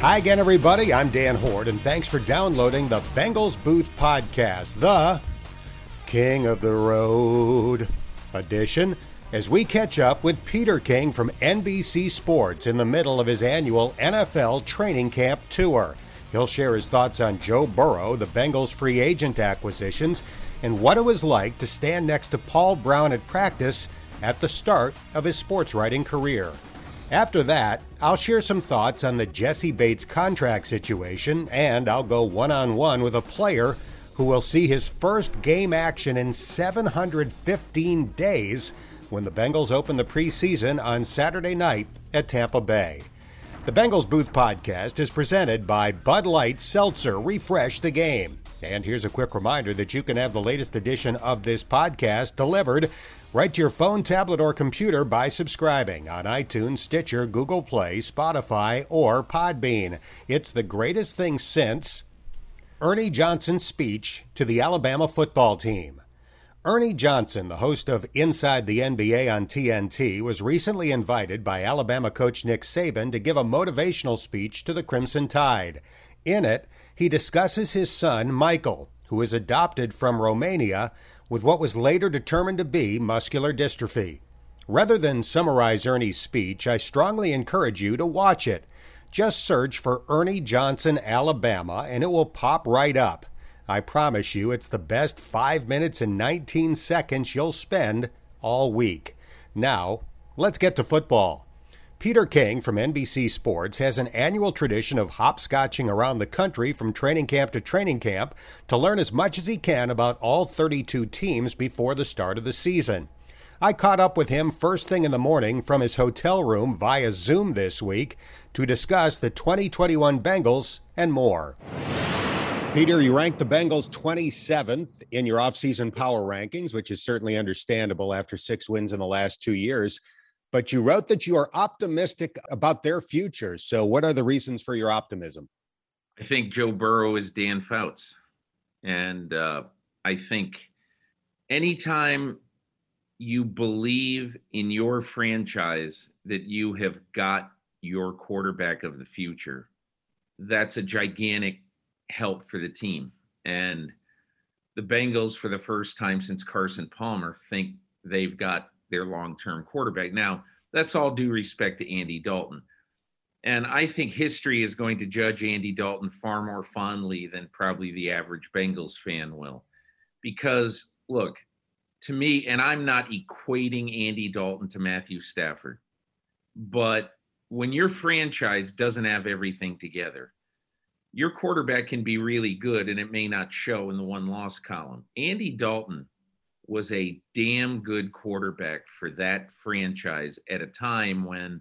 Hi again, everybody. I'm Dan Hoard, and thanks for downloading the Bengals Booth Podcast, the King of the Road edition, as we catch up with Peter King from NBC Sports in the middle of his annual NFL training camp tour. He'll share his thoughts on Joe Burrow, the Bengals free agent acquisitions, and what it was like to stand next to Paul Brown at practice at the start of his sports writing career. After that, I'll share some thoughts on the Jessie Bates contract situation, and I'll go one on one with a player who will see his first game action in 715 days when the Bengals open the preseason on Saturday night at Tampa Bay. The Bengals Booth Podcast is presented by Bud Light Seltzer Refresh the Game. And here's a quick reminder that you can have the latest edition of this podcast delivered right to your phone, tablet, or computer by subscribing on iTunes, Stitcher, Google Play, Spotify, or Podbean. It's the greatest thing since Ernie Johnson's speech to the Alabama football team. Ernie Johnson, the host of Inside the NBA on TNT, was recently invited by Alabama coach Nick Saban to give a motivational speech to the Crimson Tide. In it, he discusses his son, Michael, who is adopted from Romania with what was later determined to be muscular dystrophy. Rather than summarize Ernie's speech, I strongly encourage you to watch it. Just search for Ernie Johnson, Alabama, and it will pop right up. I promise you, it's the best 5 minutes and 19 seconds you'll spend all week. Now, let's get to football. Peter King from NBC Sports has an annual tradition of hopscotching around the country from training camp to training camp to learn as much as he can about all 32 teams before the start of the season. I caught up with him first thing in the morning from his hotel room via Zoom this week to discuss the 2021 Bengals and more. Peter, you ranked the Bengals 27th in your offseason power rankings, which is certainly understandable after six wins in the last two years but you wrote that you are optimistic about their future. So, what are the reasons for your optimism? I think Joe Burrow is Dan Fouts. And uh, I think anytime you believe in your franchise that you have got your quarterback of the future, that's a gigantic help for the team. And the Bengals, for the first time since Carson Palmer, think they've got their long term quarterback. Now, that's all due respect to Andy Dalton. And I think history is going to judge Andy Dalton far more fondly than probably the average Bengals fan will. Because, look, to me, and I'm not equating Andy Dalton to Matthew Stafford, but when your franchise doesn't have everything together, your quarterback can be really good and it may not show in the one loss column. Andy Dalton was a damn good quarterback for that franchise at a time when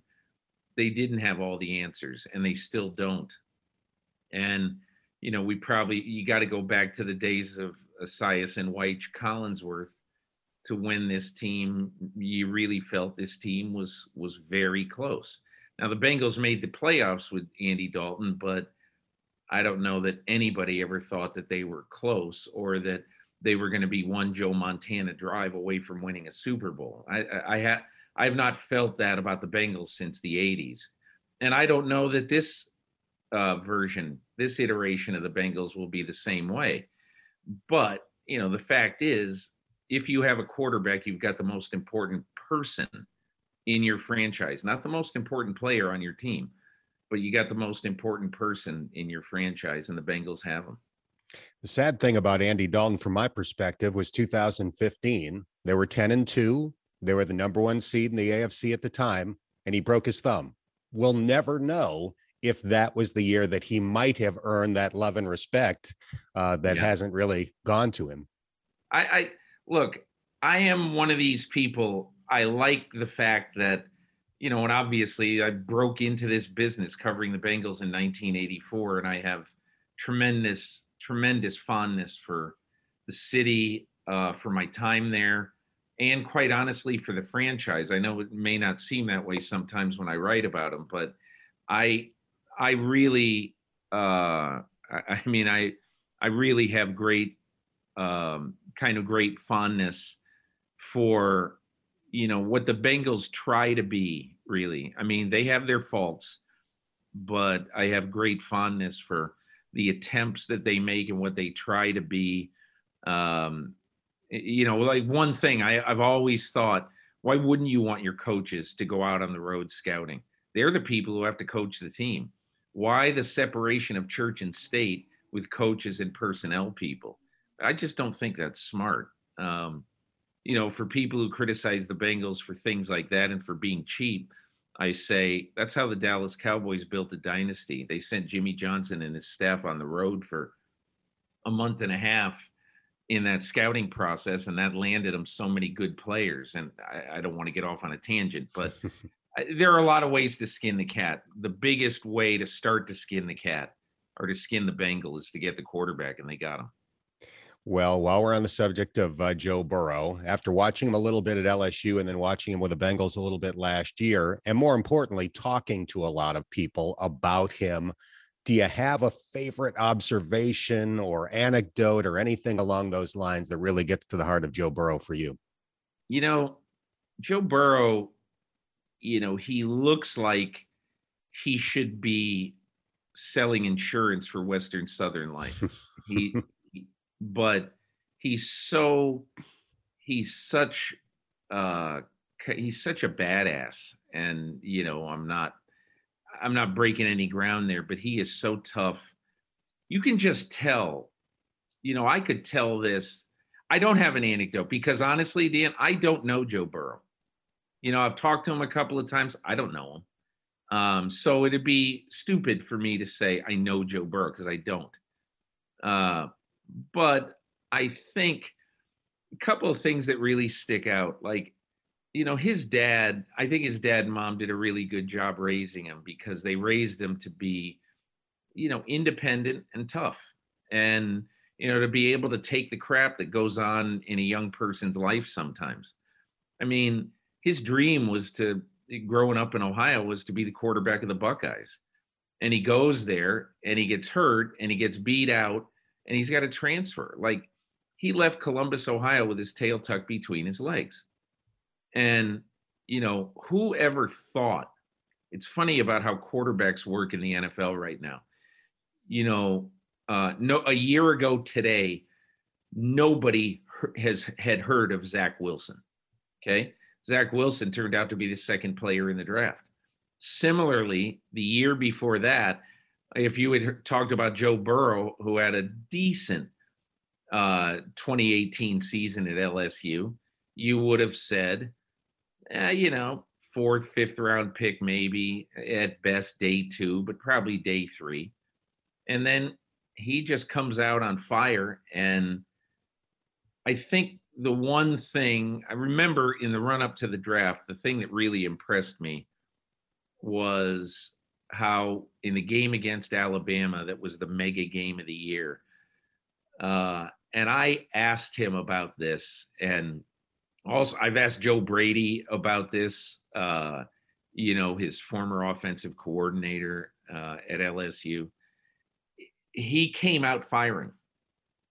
they didn't have all the answers and they still don't. And, you know, we probably, you got to go back to the days of Esiason and White Collinsworth to win this team. You really felt this team was, was very close. Now the Bengals made the playoffs with Andy Dalton, but I don't know that anybody ever thought that they were close or that they were going to be one Joe Montana drive away from winning a Super Bowl. I, I, I have not felt that about the Bengals since the '80s, and I don't know that this uh, version, this iteration of the Bengals, will be the same way. But you know, the fact is, if you have a quarterback, you've got the most important person in your franchise, not the most important player on your team, but you got the most important person in your franchise, and the Bengals have them. The sad thing about Andy Dalton, from my perspective, was 2015. They were 10 and 2. They were the number one seed in the AFC at the time, and he broke his thumb. We'll never know if that was the year that he might have earned that love and respect uh, that yeah. hasn't really gone to him. I, I look, I am one of these people. I like the fact that, you know, and obviously I broke into this business covering the Bengals in 1984, and I have tremendous tremendous fondness for the city, uh, for my time there, and quite honestly for the franchise. I know it may not seem that way sometimes when I write about them, but I I really uh, I, I mean I I really have great um, kind of great fondness for you know, what the Bengals try to be, really. I mean, they have their faults, but I have great fondness for the attempts that they make and what they try to be. Um, you know, like one thing I, I've always thought, why wouldn't you want your coaches to go out on the road scouting? They're the people who have to coach the team. Why the separation of church and state with coaches and personnel people? I just don't think that's smart. Um, you know, for people who criticize the Bengals for things like that and for being cheap, I say that's how the Dallas Cowboys built a dynasty. They sent Jimmy Johnson and his staff on the road for a month and a half in that scouting process, and that landed them so many good players. And I, I don't want to get off on a tangent, but there are a lot of ways to skin the cat. The biggest way to start to skin the cat or to skin the Bengal is to get the quarterback, and they got him. Well, while we're on the subject of uh, Joe Burrow, after watching him a little bit at LSU and then watching him with the Bengals a little bit last year, and more importantly, talking to a lot of people about him, do you have a favorite observation or anecdote or anything along those lines that really gets to the heart of Joe Burrow for you? You know, Joe Burrow, you know, he looks like he should be selling insurance for Western Southern Life. He but he's so he's such uh he's such a badass. And you know i'm not i'm not breaking any ground there but he is so tough. You can just tell you know i could tell this. I don't have an anecdote because honestly dan i don't know joe burrow. You know i've talked to him a couple of times. I don't know him. Um, so it'd be stupid for me to say i know joe burrow because i don't. Uh, but I think a couple of things that really stick out, like, you know, his dad, I think his dad and mom did a really good job raising him because they raised him to be, you know, independent and tough. And, you know, to be able to take the crap that goes on in a young person's life sometimes. I mean, his dream was to, growing up in Ohio, was to be the quarterback of the Buckeyes. And he goes there and he gets hurt and he gets beat out and he's got to transfer. Like he left Columbus, Ohio with his tail tucked between his legs. And, you know, whoever thought it's funny about how quarterbacks work in the NFL right now. You know, uh, no, a year ago today, nobody has had heard of Zach Wilson. Okay. Zach Wilson turned out to be the second player in the draft. Similarly, the year before that, if you had talked about Joe Burrow, who had a decent uh, 2018 season at LSU, you would have said, eh, you know, fourth, fifth round pick, maybe at best day two, but probably day three. And then he just comes out on fire. And I think the one thing I remember in the run up to the draft, the thing that really impressed me was how in the game against Alabama, that was the mega game of the year. Uh, and I asked him about this, and also I've asked Joe Brady about this. Uh, you know, his former offensive coordinator uh, at LSU. He came out firing.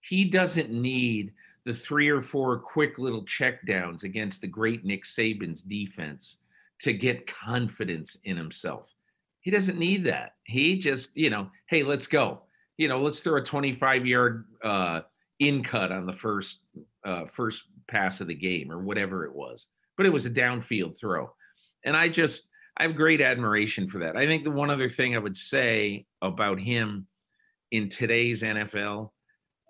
He doesn't need the three or four quick little checkdowns against the great Nick Saban's defense to get confidence in himself. He doesn't need that. He just, you know, hey, let's go. You know, let's throw a 25 yard uh, in cut on the first uh, first pass of the game or whatever it was. But it was a downfield throw, and I just I have great admiration for that. I think the one other thing I would say about him in today's NFL,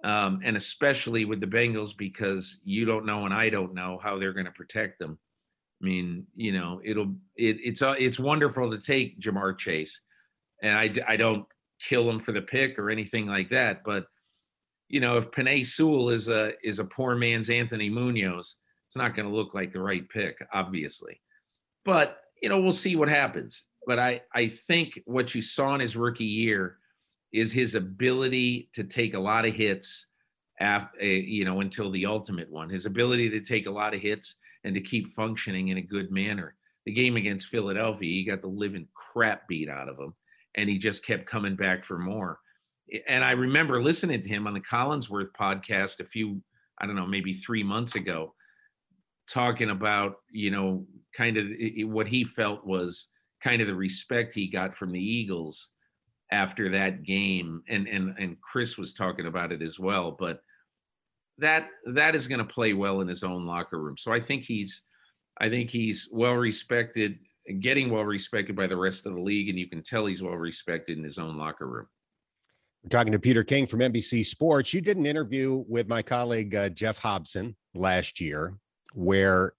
um, and especially with the Bengals, because you don't know and I don't know how they're going to protect them. I mean, you know, it'll it, it's uh, it's wonderful to take Ja'Marr Chase, and I I don't kill him for the pick or anything like that. But you know, if Penei Sewell is a is a poor man's Anthony Munoz, it's not going to look like the right pick, obviously. But you know, we'll see what happens. But I I think what you saw in his rookie year is his ability to take a lot of hits, after, eh, you know, until the ultimate one. His ability to take a lot of hits and to keep functioning in a good manner. The game against Philadelphia, he got the living crap beat out of him, and he just kept coming back for more. And I remember listening to him on the Collinsworth podcast a few, I don't know, maybe three months ago. talking about, you know, kind of what he felt was kind of the respect he got from the Eagles after that game. And and and Cris was talking about it as well, but that that is going to play well in his own locker room. So I think he's I think he's well respected getting well respected by the rest of the league and you can tell he's well respected in his own locker room. We're talking to Peter King from NBC Sports. You did an interview with my colleague uh, Geoff Hobson last year where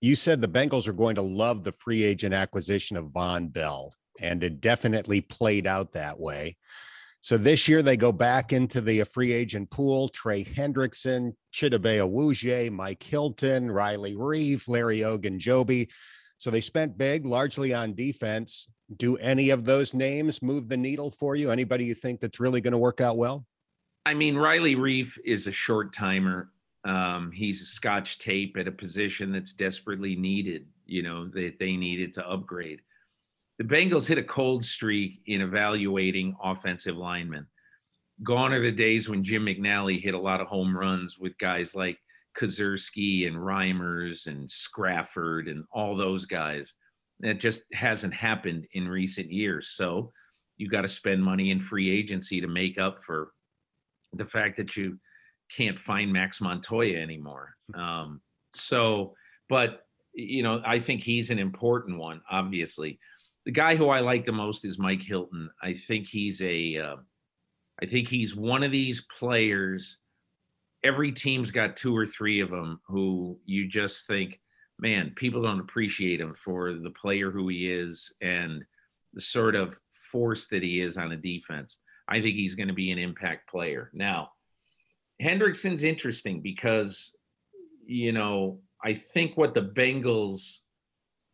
you said the Bengals are going to love the free agent acquisition of Vonn Bell, and it definitely played out that way. So this year they go back into the free agent pool. Trey Hendrickson, Chidobe Awuzie, Mike Hilton, Riley Reiff, Larry Ogunjobi. So they spent big, largely on defense. Do any of those names move the needle for you? Anybody you think that's really going to work out well? I mean, Riley Reiff is a short timer. Um, he's a scotch tape at a position that's desperately needed, you know, that they needed to upgrade. The Bengals hit a cold streak in evaluating offensive linemen. Gone are the days when Jim McNally hit a lot of home runs with guys like Kozerski and Reimers and Scrafford and all those guys. That just hasn't happened in recent years. So you got to spend money in free agency to make up for the fact that you can't find Max Montoya anymore. Um, so, but you know, I think he's an important one. Obviously, the guy who I like the most is Mike Hilton. I think he's a, uh, I think he's one of these players every team's got two or three of them who you just think, man, people don't appreciate him for the player who he is and the sort of force that he is on a defense. I think he's going to be an impact player. Now, Hendrickson's interesting because, you know, I think what the Bengals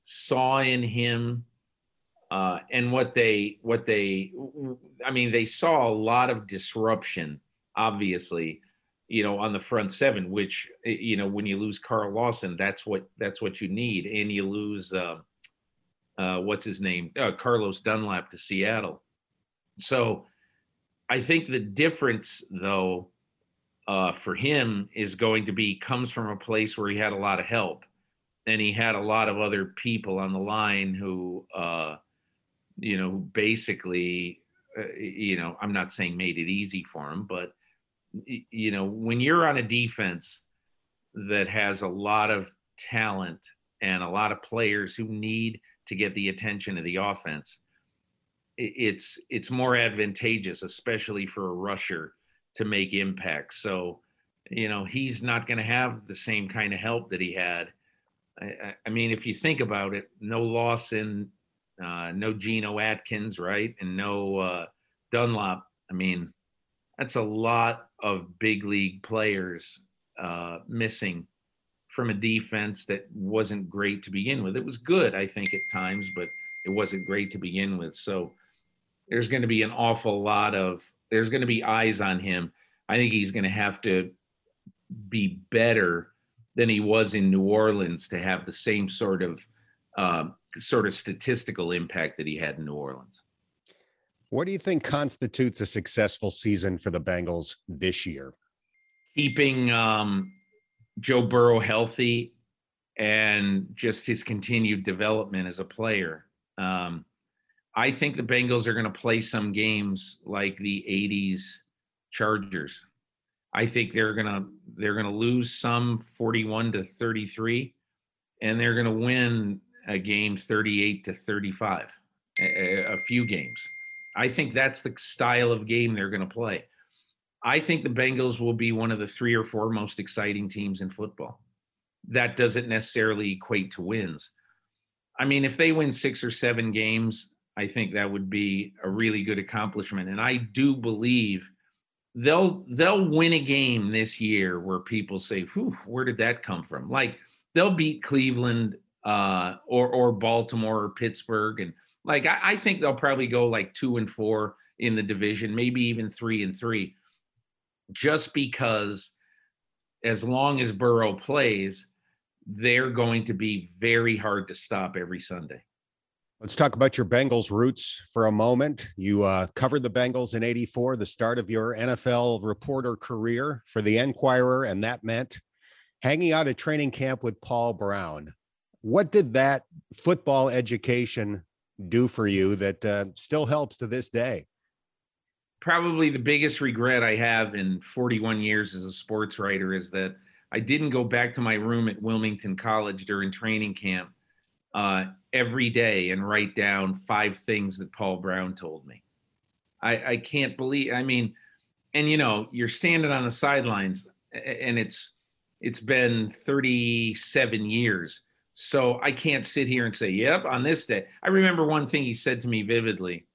saw in him uh, and what they, what they, I mean, they saw a lot of disruption, obviously, you know, on the front seven, which eh, you know, when you lose Carl Lawson, that's what that's what you need, and you lose uh, uh, what's his name, uh, Carlos Dunlap to Seattle. So, I think the difference, though, uh, for him is going to be comes from a place where he had a lot of help, and he had a lot of other people on the line who, uh, you know, basically, uh, you know, I'm not saying made it easy for him, but you know, when you're on a defense that has a lot of talent and a lot of players who need to get the attention of the offense, it's it's more advantageous, especially for a rusher, to make impact. So, you know, he's not going to have the same kind of help that he had. I, I mean, if you think about it, no Lawson, uh, no Geno Atkins, right, and no uh, Dunlap. I mean, that's a lot of big league players uh, missing from a defense that wasn't great to begin with. It was good, I think, at times, but it wasn't great to begin with. So there's going to be an awful lot of there's going to be eyes on him. I think he's going to have to be better than he was in New Orleans to have the same sort of uh, sort of statistical impact that he had in New Orleans. What do you think constitutes a successful season for the Bengals this year? Keeping um, Joe Burrow healthy and just his continued development as a player. Um, I think the Bengals are going to play some games like the 80s Chargers. I think they're going to they're going to lose some 41 to 33 and they're going to win a game 38 to 35 a, a few games. I think that's the style of game they're going to play. I think the Bengals will be one of the three or four most exciting teams in football. That doesn't necessarily equate to wins. I mean, if they win six or seven games, I think that would be a really good accomplishment. And I do believe they'll they'll win a game this year where people say, "Whew, where did that come from?" Like they'll beat Cleveland uh, or or Baltimore or Pittsburgh, and like I, I think they'll probably go like two and four in the division, maybe even three and three, just because as long as Burrow plays, they're going to be very hard to stop every Sunday. Let's talk about your Bengals roots for a moment. You uh, covered the Bengals in 84, the start of your NFL reporter career for the Enquirer, and that meant hanging out at training camp with Paul Brown. What did that football education do for you that uh, still helps to this day? Probably the biggest regret I have in 41 years as a sports writer is that I didn't go back to my room at Wilmington College during training camp uh, every day and write down five things that Paul Brown told me. I, I can't believe. I mean, and you know, you're standing on the sidelines, and it's it's been 37 years. So I can't sit here and say, "Yep, on this day." I remember one thing he said to me vividly.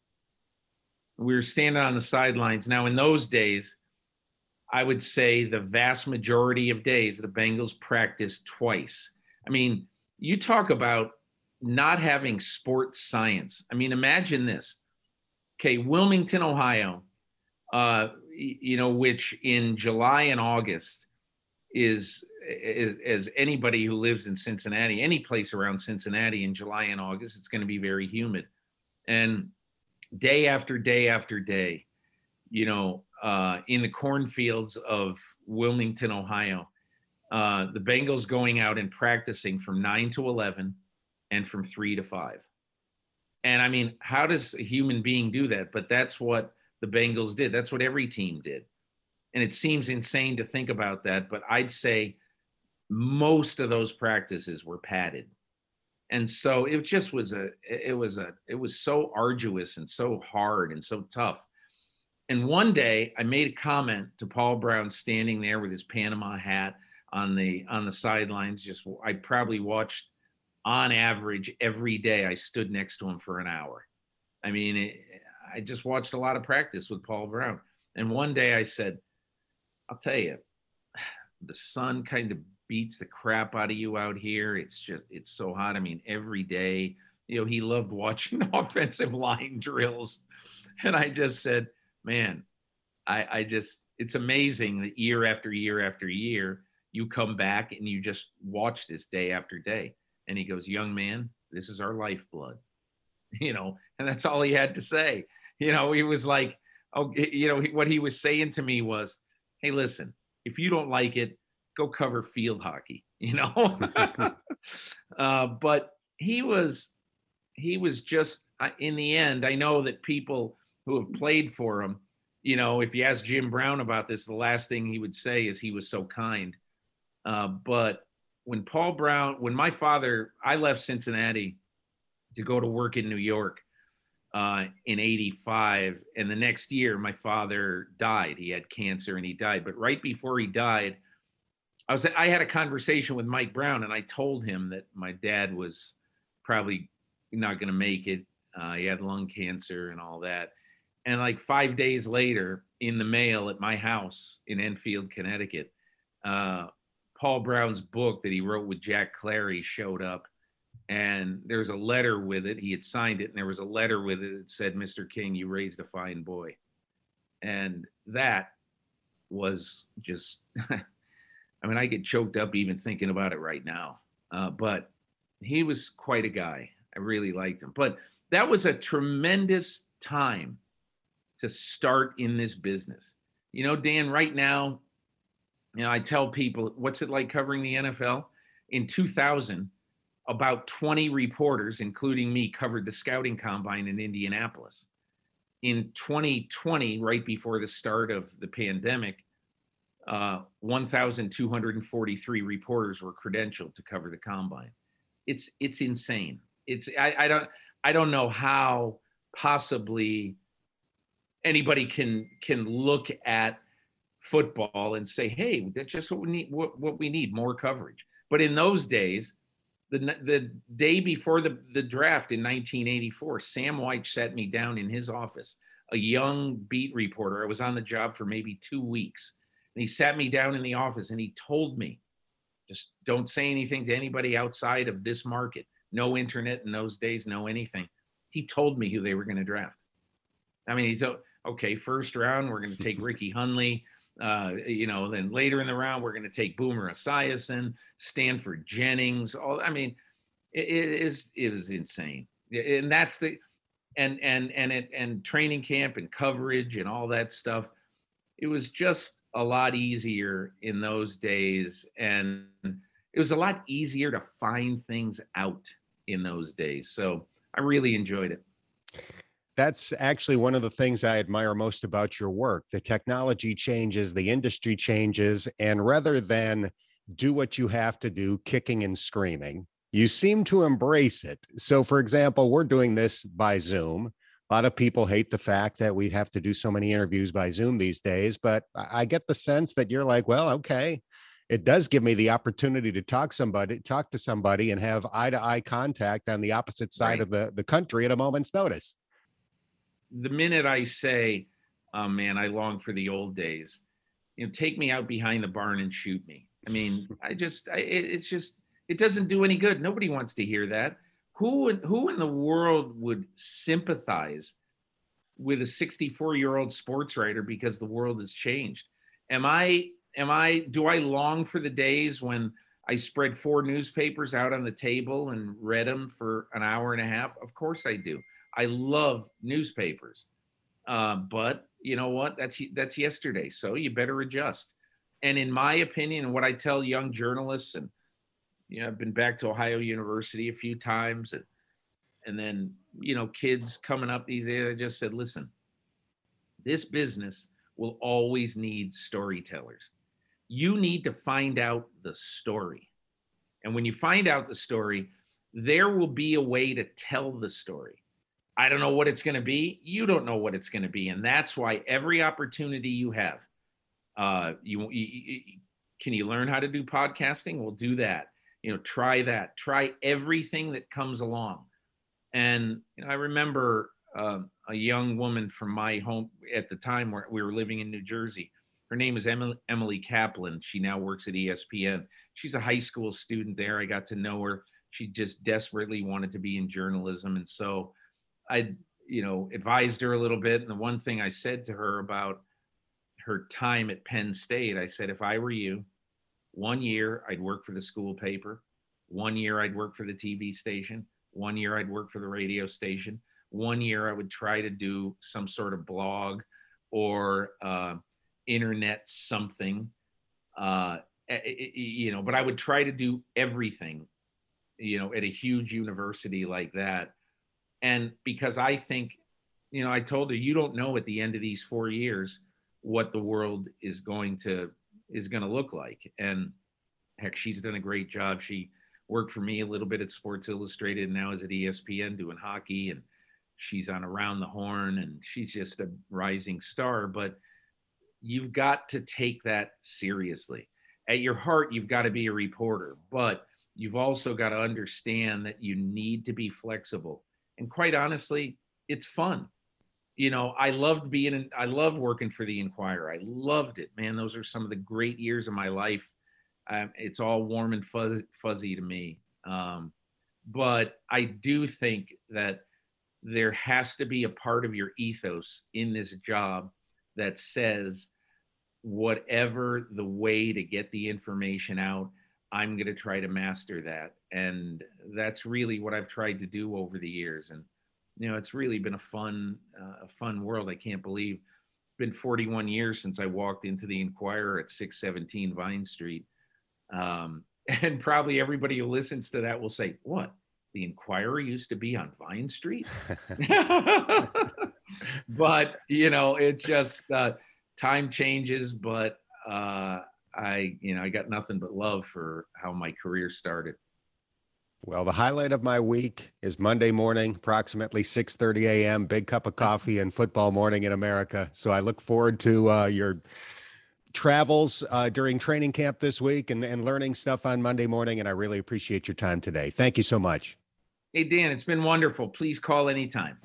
We were standing on the sidelines. Now, in those days, I would say the vast majority of days the Bengals practiced twice. I mean, you talk about not having sports science. I mean, imagine this. Okay, Wilmington, Ohio, uh, you know, which in July and August is, is as anybody who lives in Cincinnati, any place around Cincinnati in July and August, it's going to be very humid. And day after day after day, you know, uh, in the cornfields of Wilmington, Ohio. Uh, the Bengals going out and practicing from nine to 11 and from three to five. And I mean, how does a human being do that? But that's what the Bengals did. That's what every team did. And it seems insane to think about that, but I'd say most of those practices were padded. And so it just was a, it was a, it was so arduous and so hard and so tough and one day I made a comment to Paul Brown standing there with his Panama hat on the on the sidelines. Just I probably watched on average every day. I stood next to him for an hour. I mean, it, I just watched a lot of practice with Paul Brown. And one day I said, I'll tell you, the sun kind of beats the crap out of you out here. It's just, it's so hot. I mean, every day, you know, he loved watching offensive line drills. And I just said, man, I, I just, it's amazing that year after year after year, you come back and you just watch this day after day. And he goes, young man, this is our lifeblood, you know, and that's all he had to say. You know, he was like, oh, you know, what he was saying to me was, hey, listen, if you don't like it, go cover field hockey, you know? uh, but he was, he was just, in the end, I know that people who have played for him, you know, if you ask Jim Brown about this, the last thing he would say is he was so kind. Uh, but when Paul Brown, when my father, I left Cincinnati to go to work in New York uh, in 85. And the next year, my father died. He had cancer and he died. But right before he died, I was I had a conversation with Mike Brown and I told him that my dad was probably not going to make it. Uh, he had lung cancer and all that. And like five days later, in the mail at my house in Enfield, Connecticut, uh, Paul Brown's book that he wrote with Jack Clary showed up. And there's a letter with it. He had signed it, and there was a letter with it that said, Mr. King, you raised a fine boy. And that was just, I mean, I get choked up even thinking about it right now. Uh, but he was quite a guy. I really liked him. But that was a tremendous time to start in this business. You know, Dan, right now, you know, I tell people, what's it like covering the NFL? In 2000, about 20 reporters, including me, covered the scouting combine in Indianapolis. In 2020, right before the start of the pandemic, uh, 1,243 reporters were credentialed to cover the combine. It's it's insane. It's I, I don't I don't know how possibly anybody can can look at football and say, "Hey, that's just what we need. What, what we need more coverage." But in those days, the the day before the the draft in 1984, Sam White sat me down in his office, a young beat reporter. I was on the job for maybe two weeks, and he sat me down in the office and he told me, "Just don't say anything to anybody outside of this market. No internet in those days, no anything." He told me who they were going to draft. I mean, he he's okay, first round, we're going to take Ricky Hunley. Uh, you know, then later in the round, we're going to take Boomer Esiason, Stanford Jennings. All I mean, it, it is it is insane, and that's the and and and it and training camp and coverage and all that stuff. It was just a lot easier in those days and it was a lot easier to find things out in those days so i really enjoyed it that's actually one of the things I admire most about your work. The technology changes, the industry changes, and rather than do what you have to do, kicking and screaming, you seem to embrace it. So, for example, we're doing this by Zoom. A lot of people hate the fact that we have to do so many interviews by Zoom these days, but I get the sense that you're like, well, okay, it does give me the opportunity to talk somebody, talk to somebody, and have eye to eye contact on the opposite side right. of the, the country at a moment's notice. The minute I say, oh, man, I long for the old days, you know, take me out behind the barn and shoot me. I mean, I just, I, it, it's just, it doesn't do any good. Nobody wants to hear that. Who, who in the world would sympathize with a 64 year old sports writer because the world has changed? Am I, am I, do I long for the days when I spread four newspapers out on the table and read them for an hour and a half? Of course I do. I love newspapers. Uh, but you know what? That's that's yesterday. So you better adjust. And in my opinion, what I tell young journalists, and you know, I've been back to Ohio University a few times, and and then you know, kids coming up these days, I just said, listen, this business will always need storytellers. You need to find out the story. And when you find out the story, there will be a way to tell the story. I don't know what it's going to be. You don't know what it's going to be. And that's why every opportunity you have, uh, you, you, can you learn how to do podcasting? We'll do that. You know, try that. Try everything that comes along. And you know, I remember uh, a young woman from my home at the time where we were living in New Jersey. Her name is Emily, Emily Kaplan. She now works at ESPN. She's a high school student there. I got to know her. She just desperately wanted to be in journalism, and so I, you know, advised her a little bit. And the one thing I said to her about her time at Penn State, I said, if I were you, one year I'd work for the school paper, one year I'd work for the TV station, one year I'd work for the radio station, one year I would try to do some sort of blog or uh, internet something, uh, you know, but I would try to do everything, you know, at a huge university like that. And because I think, you know, I told her, you don't know at the end of these four years what the world is going to is going to look like. And heck, she's done a great job. She worked for me a little bit at Sports Illustrated, and now is at ESPN doing hockey, and she's on Around the Horn, and she's just a rising star. But you've got to take that seriously. At your heart, you've got to be a reporter, but you've also got to understand that you need to be flexible and quite honestly, it's fun. You know, I loved being in, I love working for the Enquirer. I loved it, man. Those are some of the great years of my life. Um, it's all warm and fuzzy, fuzzy to me. Um, but I do think that there has to be a part of your ethos in this job that says, whatever the way to get the information out, I'm going to try to master that. And that's really what I've tried to do over the years. And, you know, it's really been a fun, uh, a fun world. I can't believe it's been 41 years since I walked into the Enquirer at 617 Vine Street. Um, and probably everybody who listens to that will say, what? The Enquirer used to be on Vine Street? but, you know, it just, uh, time changes, but, uh, I, you know, I got nothing but love for how my career started. Well, the highlight of my week is Monday morning, approximately 6:30 a.m. Big cup of coffee and football morning in America. So I look forward to uh, your travels uh, during training camp this week and, and learning stuff on Monday morning. And I really appreciate your time today. Thank you so much. Hey, Dan, it's been wonderful. Please call anytime.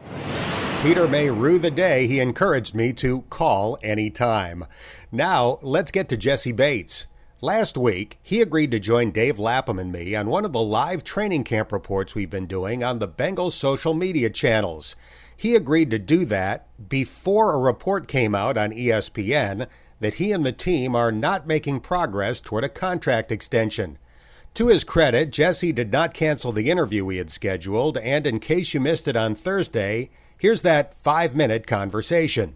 Peter may rue the day he encouraged me to call anytime. Now, let's get to Jessie Bates. Last week, he agreed to join Dave Lapham and me on one of the live training camp reports we've been doing on the Bengals social media channels. He agreed to do that before a report came out on ESPN that he and the team are not making progress toward a contract extension. To his credit, Jessie did not cancel the interview we had scheduled, and in case you missed it on Thursday, Here's that five minute conversation.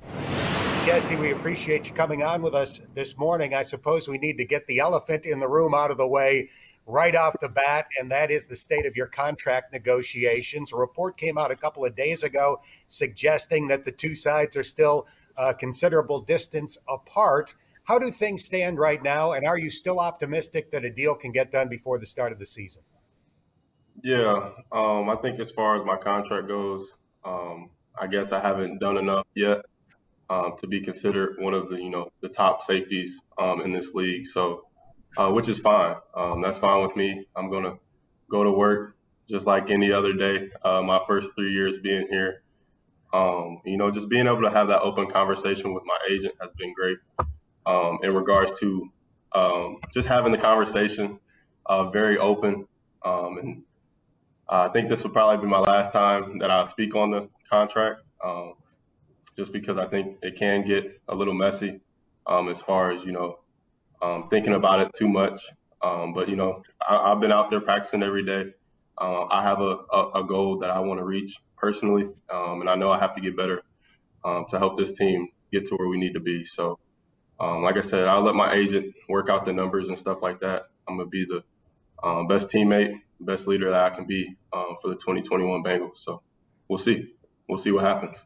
Jessie, we appreciate you coming on with us this morning. I suppose we need to get the elephant in the room out of the way right off the bat, and that is the state of your contract negotiations. A report came out a couple of days ago suggesting that the two sides are still a considerable distance apart. How do things stand right now, and are you still optimistic that a deal can get done before the start of the season? Yeah, um, I think as far as my contract goes, um, I guess I haven't done enough yet um, to be considered one of the you know the top safeties um, in this league. So, uh, which is fine. Um, that's fine with me. I'm gonna go to work just like any other day. Uh, my first three years being here, um, you know, just being able to have that open conversation with my agent has been great. Um, in regards to um, just having the conversation, uh, very open, and I think this will probably be my last time that I speak on the contract. Just because I think it can get a little messy um, as far as, you know, um, thinking about it too much. Um, but, you know, I, have been out there practicing every day. Uh, I have a, a, a, goal that I want to reach personally, um, and I know I have to get better um, to help this team get to where we need to be. So, like I said, I'll let my agent work out the numbers and stuff like that. I'm going to be the best teammate, best leader that I can be for the 2021 Bengals. So we'll see. We'll see what happens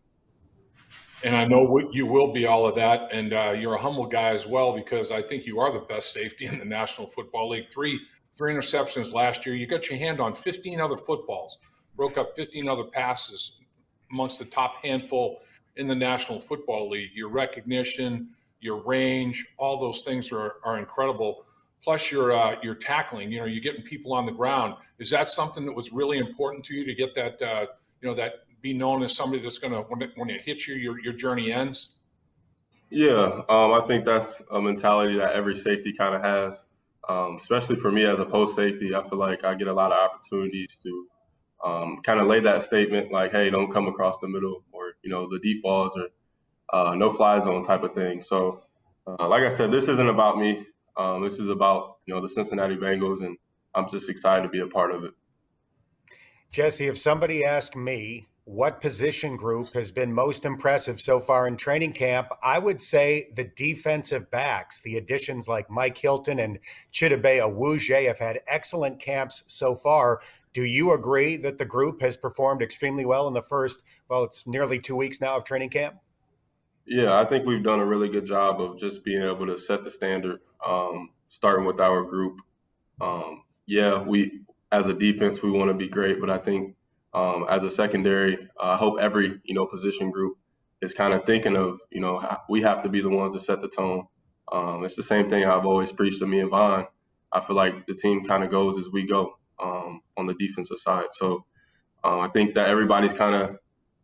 and I know you will be all of that. And uh, you're a humble guy as well because I think you are the best safety in the National Football League. Three three interceptions last year. You got your hand on 15 other footballs, broke up 15 other passes amongst the top handful in the National Football League. Your recognition, your range, all those things are, are incredible. Plus your uh, your tackling. You know, you're getting people on the ground. Is that something that was really important to you to get that? Uh, you know that be known as somebody that's going to when it, when it hits you, your your journey ends? Yeah, um, I think that's a mentality that every safety kind of has. Um, especially for me as a post safety, I feel like I get a lot of opportunities to um, kind of lay that statement like, "Hey, don't come across the middle," or you know, the deep balls or uh, no fly zone type of thing. So, uh, like I said, this isn't about me. Um, this is about you know the Cincinnati Bengals, and I'm just excited to be a part of it. Jessie, if somebody asked me what position group has been most impressive so far in training camp? I would say the defensive backs. The additions like Mike Hilton and Chidobe Awuzie have had excellent camps so far. Do you agree that the group has performed extremely well in the first, well, it's nearly two weeks now of training camp? Yeah, I think we've done a really good job of just being able to set the standard, um, starting with our group. Um, yeah, we as a defense we want to be great, but I think um, as a secondary, uh, I hope every you know position group is kind of thinking of you know we have to be the ones to set the tone. Um, it's the same thing I've always preached to me and Vonn. I feel like the team kind of goes as we go um, on the defensive side. So um, I think that everybody's kind of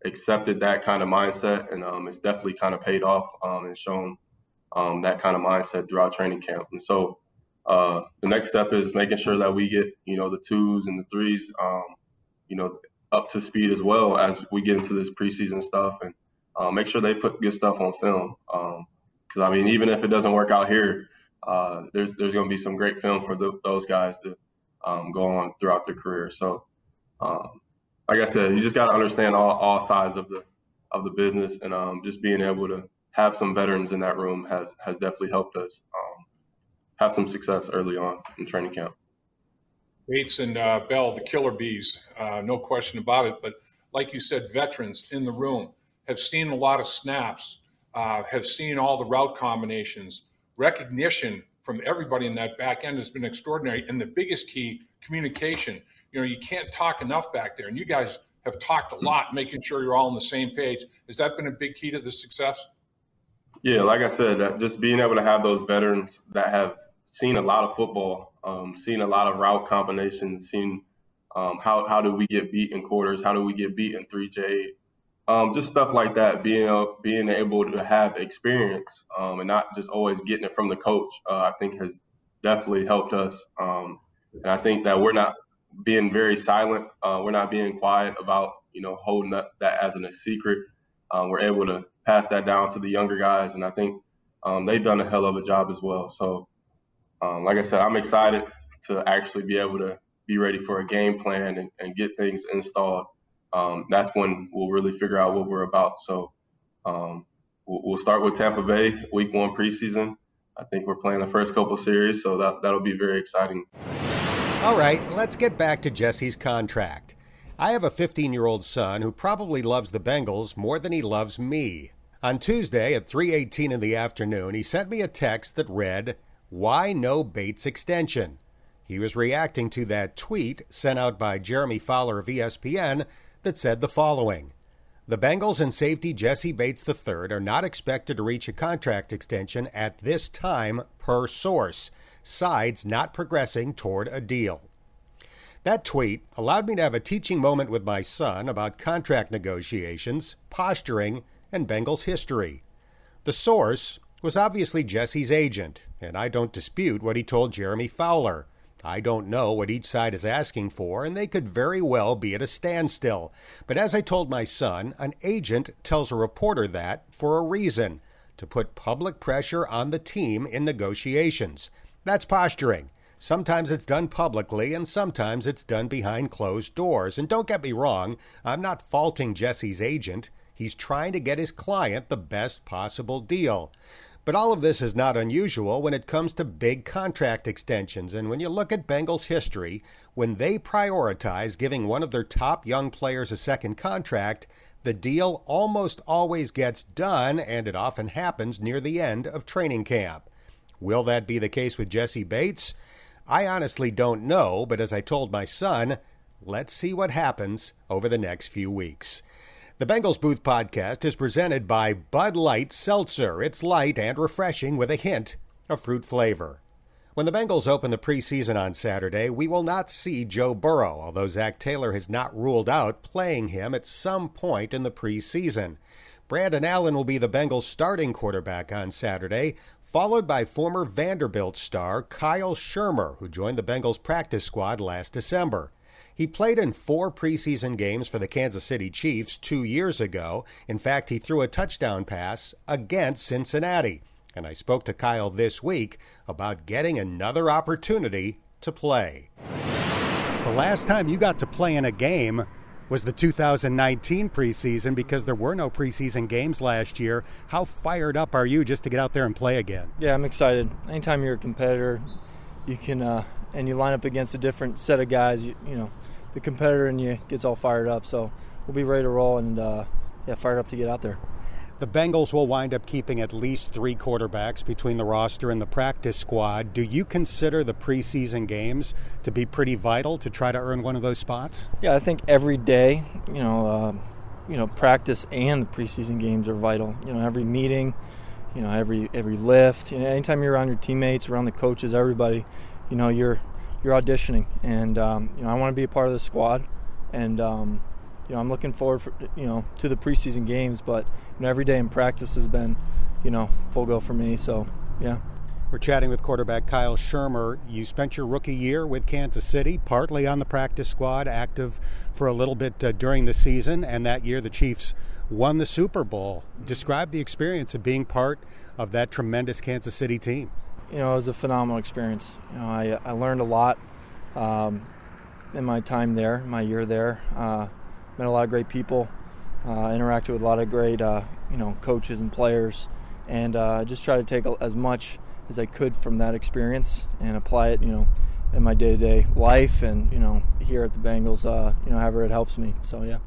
accepted that kind of mindset, and um, it's definitely kind of paid off um, and shown that kind of mindset throughout training camp. And so uh, the next step is making sure that we get you know the twos and the threes, you know, up to speed as well as we get into this preseason stuff and uh, make sure they put good stuff on film. Because um, I mean, even if it doesn't work out here, uh, there's there's going to be some great film for the, those guys to um, go on throughout their career. So, um, like I said, you just got to understand all, all sides of the of the business, and um, just being able to have some veterans in that room has has definitely helped us um, have some success early on in training camp. Bates and uh, Bell, the killer bees, uh, no question about it. But like you said, veterans in the room have seen a lot of snaps, uh, have seen all the route combinations. Recognition from everybody in that back end has been extraordinary. And the biggest key, communication. You know, you can't talk enough back there. And you guys have talked a lot, making sure you're all on the same page. Has that been a big key to the success? Yeah, like I said, just being able to have those veterans that have seen a lot of football, um, seen a lot of route combinations, seeing um, how how do we get beat in quarters, how do we get beat in three J, um, just stuff like that. Being being able to have experience um, and not just always getting it from the coach, uh, I think has definitely helped us. Um, and I think that we're not being very silent. Uh, we're not being quiet about you know holding that, that as a secret. Uh, we're able to pass that down to the younger guys, and I think um, they've done a hell of a job as well. So um, like I said, I'm excited to actually be able to be ready for a game plan and, and get things installed. Um, that's when we'll really figure out what we're about. So um, we'll start with Tampa Bay, week one preseason. I think we're playing the first couple series, so that, that'll be very exciting. All right, let's get back to Jessie's contract. I have a 15 year old son who probably loves the Bengals more than he loves me. On Tuesday at 3:18 in the afternoon, he sent me a text that read, "Why no Bates extension?" He was reacting to that tweet sent out by Jeremy Fowler of ESPN that said the following: The Bengals and safety Jessie Bates III are not expected to reach a contract extension at this time per source. Sides not progressing toward a deal. That tweet allowed me to have a teaching moment with my son about contract negotiations, posturing, and Bengals history. The source was obviously Jessie's agent, and I don't dispute what he told Jeremy Fowler. I don't know what each side is asking for, and they could very well be at a standstill. But as I told my son, an agent tells a reporter that for a reason to put public pressure on the team in negotiations. That's posturing. Sometimes it's done publicly, and sometimes it's done behind closed doors. And don't get me wrong, I'm not faulting Jessie's agent. He's trying to get his client the best possible deal. But all of this is not unusual when it comes to big contract extensions. And when you look at Bengals history, when they prioritize giving one of their top young players a second contract, the deal almost always gets done, and it often happens near the end of training camp. Will that be the case with Jessie Bates? I honestly don't know, but as I told my son, let's see what happens over the next few weeks. The Bengals Booth podcast is presented by Bud Light Seltzer. It's light and refreshing with a hint of fruit flavor. When the Bengals open the preseason on Saturday, we will not see Joe Burrow, although Zac Taylor has not ruled out playing him at some point in the preseason. Brandon Allen will be the Bengals starting quarterback on Saturday, followed by former Vanderbilt star Kyle Shurmur, who joined the Bengals practice squad last December. He played in four preseason games for the Kansas City Chiefs two years ago. In fact, he threw a touchdown pass against Cincinnati. And I spoke to Kyle this week about getting another opportunity to play. The last time you got to play in a game was the 2019 preseason because there were no preseason games last year. How fired up are you just to get out there and play again? Yeah, I'm excited. Anytime you're a competitor, you can uh, and you line up against a different set of guys. You, you know, the competitor in you gets all fired up. So we'll be ready to roll and uh, yeah, fired up to get out there. The Bengals will wind up keeping at least three quarterbacks between the roster and the practice squad. Do you consider the preseason games to be pretty vital to try to earn one of those spots? Yeah, I think every day, you know, uh, you know, practice and the preseason games are vital. You know, every meeting, you know, every every lift. You know, anytime you're around your teammates, around the coaches, everybody, you know, you're you're auditioning, and um, you know I want to be a part of the squad, and um, you know I'm looking forward for, you know to the preseason games. But you know every day in practice has been you know full go for me. So yeah. We're chatting with quarterback Kyle Shurmur. You spent your rookie year with Kansas City, partly on the practice squad, active for a little bit uh, during the season, and that year the Chiefs won the Super Bowl. Describe the experience of being part of that tremendous Kansas City team you know, it was a phenomenal experience. You know, I, I learned a lot um, in my time there, my year there. Uh, met a lot of great people, uh, interacted with a lot of great, uh, you know, coaches and players, and uh, just try to take as much as I could from that experience and apply it, you know, in my day-to-day life and you know here at the Bengals, uh, you know, however it helps me. So yeah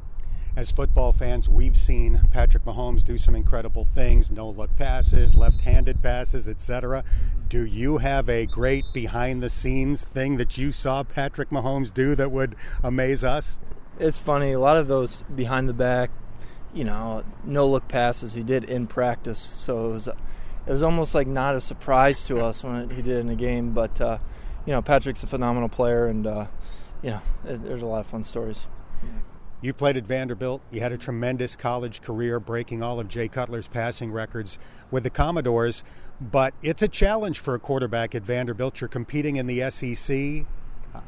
as football fans, we've seen Patrick Mahomes do some incredible things, no look passes, left-handed passes, etc. Do you have a great behind the scenes thing that you saw Patrick Mahomes do that would amaze us? It's funny, a lot of those behind the back, you know, no look passes he did in practice. So it was it was almost like not a surprise to us when he did in a game, but uh, you know, Patrick's a phenomenal player and uh, you know, there's a lot of fun stories. You played at Vanderbilt. You had a tremendous college career, breaking all of Jay Cutler's passing records with the Commodores. But it's a challenge for a quarterback at Vanderbilt. You're competing in the SEC.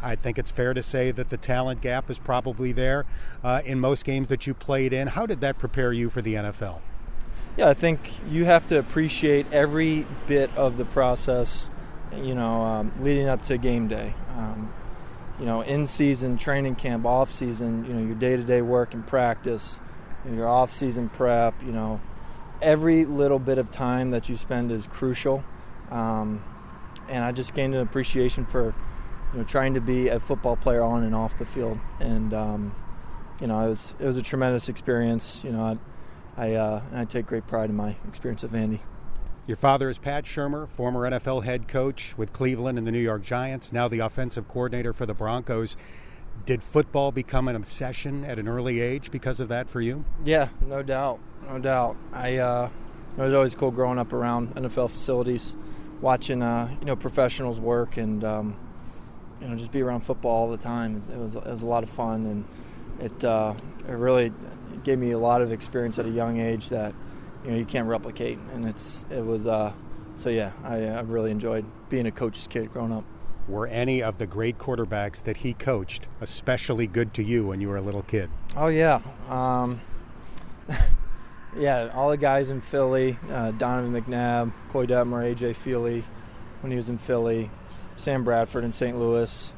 I think it's fair to say that the talent gap is probably there uh, in most games that you played in. How did that prepare you for the NFL? Yeah, I think you have to appreciate every bit of the process, you know, um, leading up to game day. Um, you know, in season training camp, off season, you know, your day to day work and practice, your off season prep, you know, every little bit of time that you spend is crucial. Um, and I just gained an appreciation for you know trying to be a football player on and off the field. And um, you know, it was it was a tremendous experience. You know, I I, uh, I take great pride in my experience at Vandy. Your father is Pat Shurmur, former NFL head coach with Cleveland and the New York Giants, now the offensive coordinator for the Broncos. Did football become an obsession at an early age because of that for you? Yeah, no doubt, no doubt. I uh, it was always cool growing up around NFL facilities, watching uh, you know professionals work, and um, you know just be around football all the time. It was it was a lot of fun, and it uh, it really gave me a lot of experience at a young age that you know you can't replicate, and it's it was uh, so yeah. I I really enjoyed being a coach's kid growing up. Were any of the great quarterbacks that he coached especially good to you when you were a little kid? Oh yeah. Um, yeah, all the guys in Philly, uh, Donovan McNabb, Koy Detmer, AJ Feeley, when he was in Philly, Sam Bradford in St. Louis.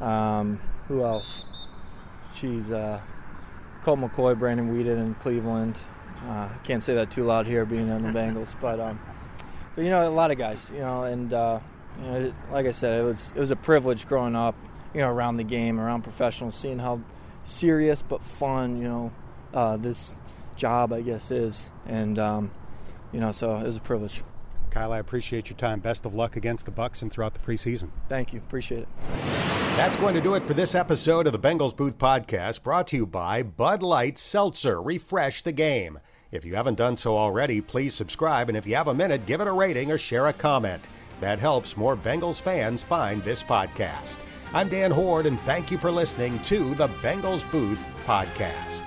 Um, who else? She's uh, Colt McCoy, Brandon Weeden in Cleveland. Uh, can't say that too loud here, being on the Bengals, but um, but you know a lot of guys, you know, and uh, you know, like I said, it was it was a privilege growing up, you know, around the game, around professionals, seeing how serious but fun, you know, uh, this job, I guess, is. And, um, you know, so it was a privilege. Kyle, I appreciate your time. Best of luck against the Bucs and throughout the preseason. Thank you. Appreciate it. That's going to do it for this episode of the Bengals Booth Podcast, brought to you by Bud Light Seltzer. Refresh the game. If you haven't done so already, please subscribe, and if you have a minute, give it a rating or share a comment. That helps more Bengals fans find this podcast. I'm Dan Hoard, and thank you for listening to the Bengals Booth Podcast.